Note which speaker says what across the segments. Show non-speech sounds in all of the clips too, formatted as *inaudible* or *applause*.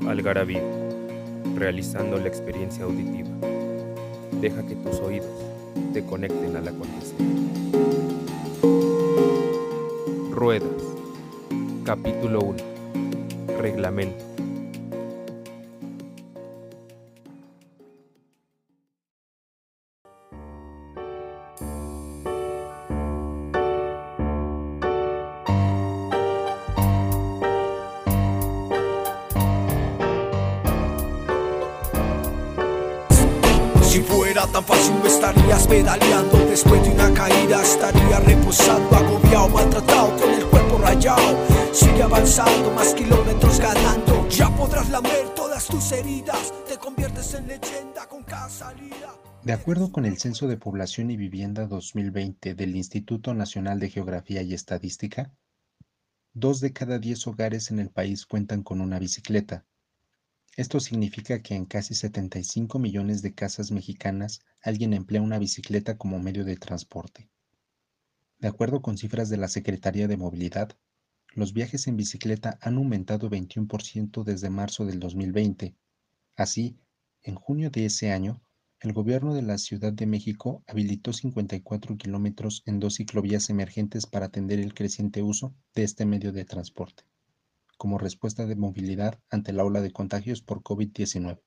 Speaker 1: es Algarabía, realizando la experiencia auditiva. Deja que tus oídos te conecten al acontecer. Ruedas. Capítulo 1. Reglamento.
Speaker 2: Si fuera tan fácil no estarías pedaleando. Después de una caída estaría reposando Agobiado, maltratado, con el cuerpo rayado. Sigue avanzando, más kilómetros ganando. Ya podrás lamer todas tus heridas. Te conviertes en leyenda con cada salida
Speaker 3: De acuerdo con el Censo de Población y Vivienda 2020 del Instituto Nacional de Geografía y Estadística, dos de cada diez hogares en el país cuentan con una bicicleta. Esto significa que en casi 75 millones de casas mexicanas alguien emplea una bicicleta como medio de transporte. De acuerdo con cifras de la Secretaría de Movilidad, los viajes en bicicleta han aumentado 21% desde marzo del 2020. Así, en junio de ese año, el gobierno de la Ciudad de México habilitó 54 kilómetros en dos ciclovías emergentes para atender el creciente uso de este medio de transporte como respuesta de movilidad ante la ola de contagios por COVID-19.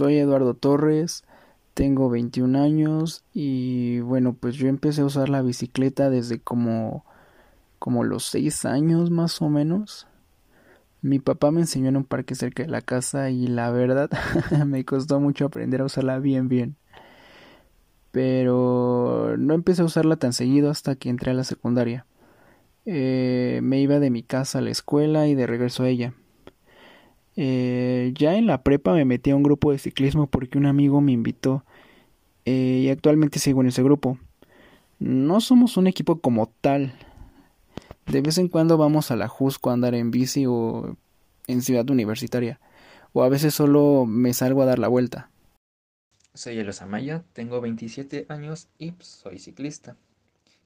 Speaker 4: Soy Eduardo Torres, tengo 21 años y bueno, pues yo empecé a usar la bicicleta desde como, como los 6 años más o menos. Mi papá me enseñó en un parque cerca de la casa y la verdad *laughs* me costó mucho aprender a usarla bien bien. Pero no empecé a usarla tan seguido hasta que entré a la secundaria. Eh, me iba de mi casa a la escuela y de regreso a ella. Eh, ya en la prepa me metí a un grupo de ciclismo porque un amigo me invitó eh, y actualmente sigo en ese grupo. No somos un equipo como tal. De vez en cuando vamos a la Jusco a andar en bici o en ciudad universitaria. O a veces solo me salgo a dar la vuelta.
Speaker 5: Soy Elos Amaya, tengo 27 años y soy ciclista.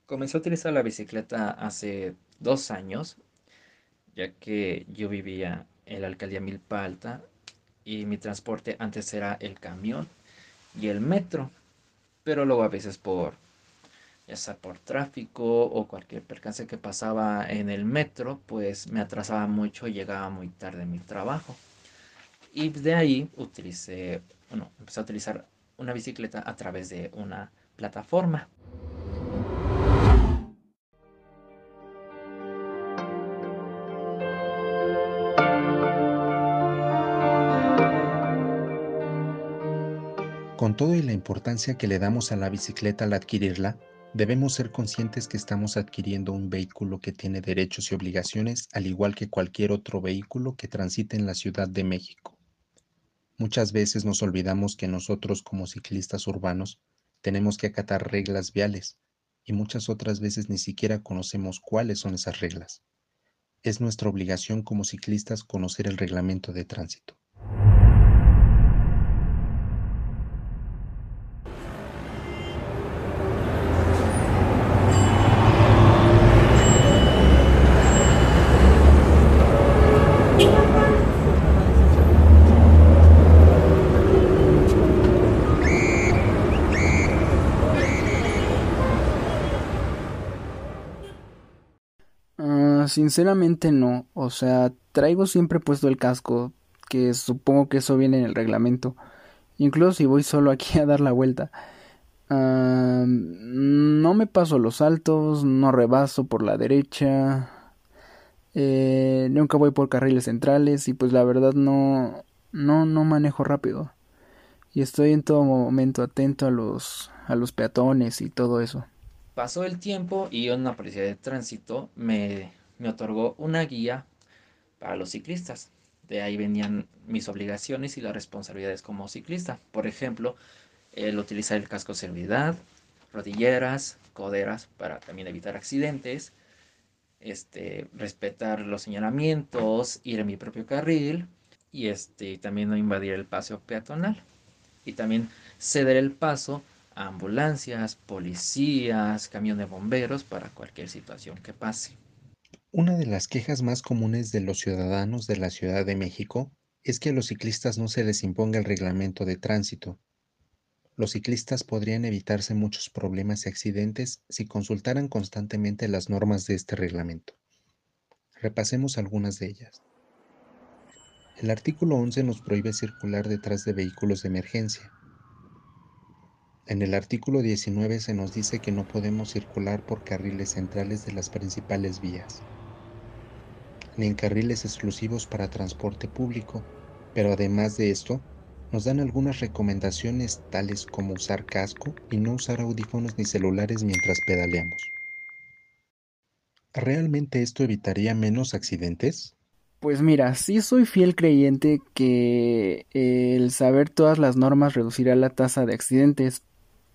Speaker 5: Comencé a utilizar la bicicleta hace dos años, ya que yo vivía en la alcaldía Milpa Alta y mi transporte antes era el camión y el metro, pero luego a veces por ya sea por tráfico o cualquier percance que pasaba en el metro, pues me atrasaba mucho y llegaba muy tarde en mi trabajo. Y de ahí utilicé, bueno, empecé a utilizar una bicicleta a través de una plataforma.
Speaker 3: Con todo y la importancia que le damos a la bicicleta al adquirirla, debemos ser conscientes que estamos adquiriendo un vehículo que tiene derechos y obligaciones al igual que cualquier otro vehículo que transite en la Ciudad de México. Muchas veces nos olvidamos que nosotros como ciclistas urbanos tenemos que acatar reglas viales y muchas otras veces ni siquiera conocemos cuáles son esas reglas. Es nuestra obligación como ciclistas conocer el reglamento de tránsito.
Speaker 4: Sinceramente no, o sea, traigo siempre puesto el casco, que supongo que eso viene en el reglamento, incluso si voy solo aquí a dar la vuelta. No me paso los saltos, no rebaso por la derecha, eh, nunca voy por carriles centrales y pues la verdad no, no, no manejo rápido. Y estoy en todo momento atento a los, a los peatones y todo eso.
Speaker 5: Pasó el tiempo y una policía de tránsito me, me otorgó una guía para los ciclistas. De ahí venían mis obligaciones y las responsabilidades como ciclista. Por ejemplo, el utilizar el casco de seguridad, rodilleras, coderas para también evitar accidentes, este, respetar los señalamientos, ir en mi propio carril y este, también no invadir el paseo peatonal. Y también ceder el paso a ambulancias, policías, camión de bomberos para cualquier situación que pase.
Speaker 3: Una de las quejas más comunes de los ciudadanos de la Ciudad de México es que a los ciclistas no se les imponga el reglamento de tránsito. Los ciclistas podrían evitarse muchos problemas y accidentes si consultaran constantemente las normas de este reglamento. Repasemos algunas de ellas. El artículo 11 nos prohíbe circular detrás de vehículos de emergencia. En el artículo 19 se nos dice que no podemos circular por carriles centrales de las principales vías, ni en carriles exclusivos para transporte público, pero además de esto, nos dan algunas recomendaciones tales como usar casco y no usar audífonos ni celulares mientras pedaleamos. ¿Realmente esto evitaría menos accidentes?
Speaker 4: Pues mira, sí soy fiel creyente que el saber todas las normas reducirá la tasa de accidentes,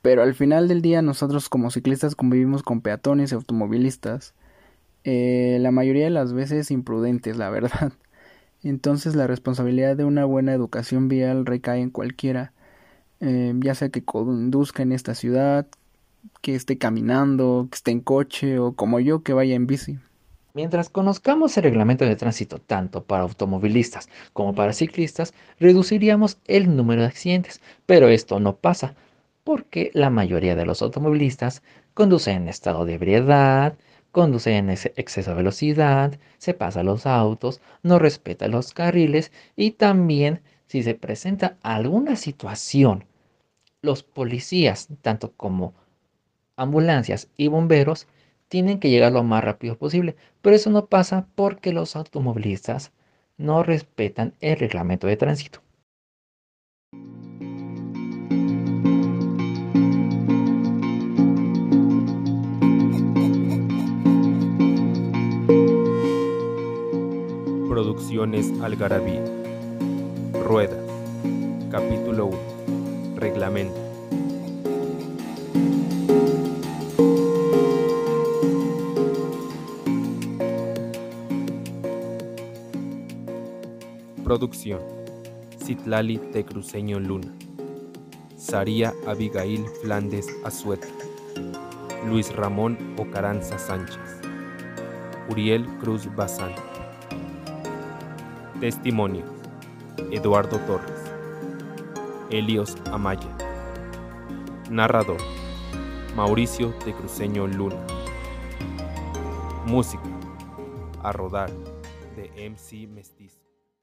Speaker 4: pero al final del día nosotros como ciclistas convivimos con peatones y automovilistas, eh, la mayoría de las veces imprudentes, la verdad. *laughs* Entonces la responsabilidad de una buena educación vial recae en cualquiera, eh, ya sea que conduzca en esta ciudad, que esté caminando, que esté en coche o como yo que vaya en bici.
Speaker 5: Mientras conozcamos el reglamento de tránsito tanto para automovilistas como para ciclistas, reduciríamos el número de accidentes, pero esto no pasa porque la mayoría de los automovilistas conducen en estado de ebriedad, conducen en exceso de velocidad, se pasa los autos, no respeta los carriles y también si se presenta alguna situación, los policías, tanto como ambulancias y bomberos, tienen que llegar lo más rápido posible, pero eso no pasa porque los automovilistas no respetan el reglamento de tránsito.
Speaker 1: Producciones Algarabía. Rueda. Capítulo 1. Reglamento. Producción. Citlali Tecruceño Luna. Saría Abigail Flandes Azueta. Luis Ramón Ocaranza Sánchez. Uriel Cruz Bazán. Testimonio. Eduardo Torres. Helios Amaya. Narrador. Mauricio de Cruceño Luna. Música. A rodar de MC Mestizo.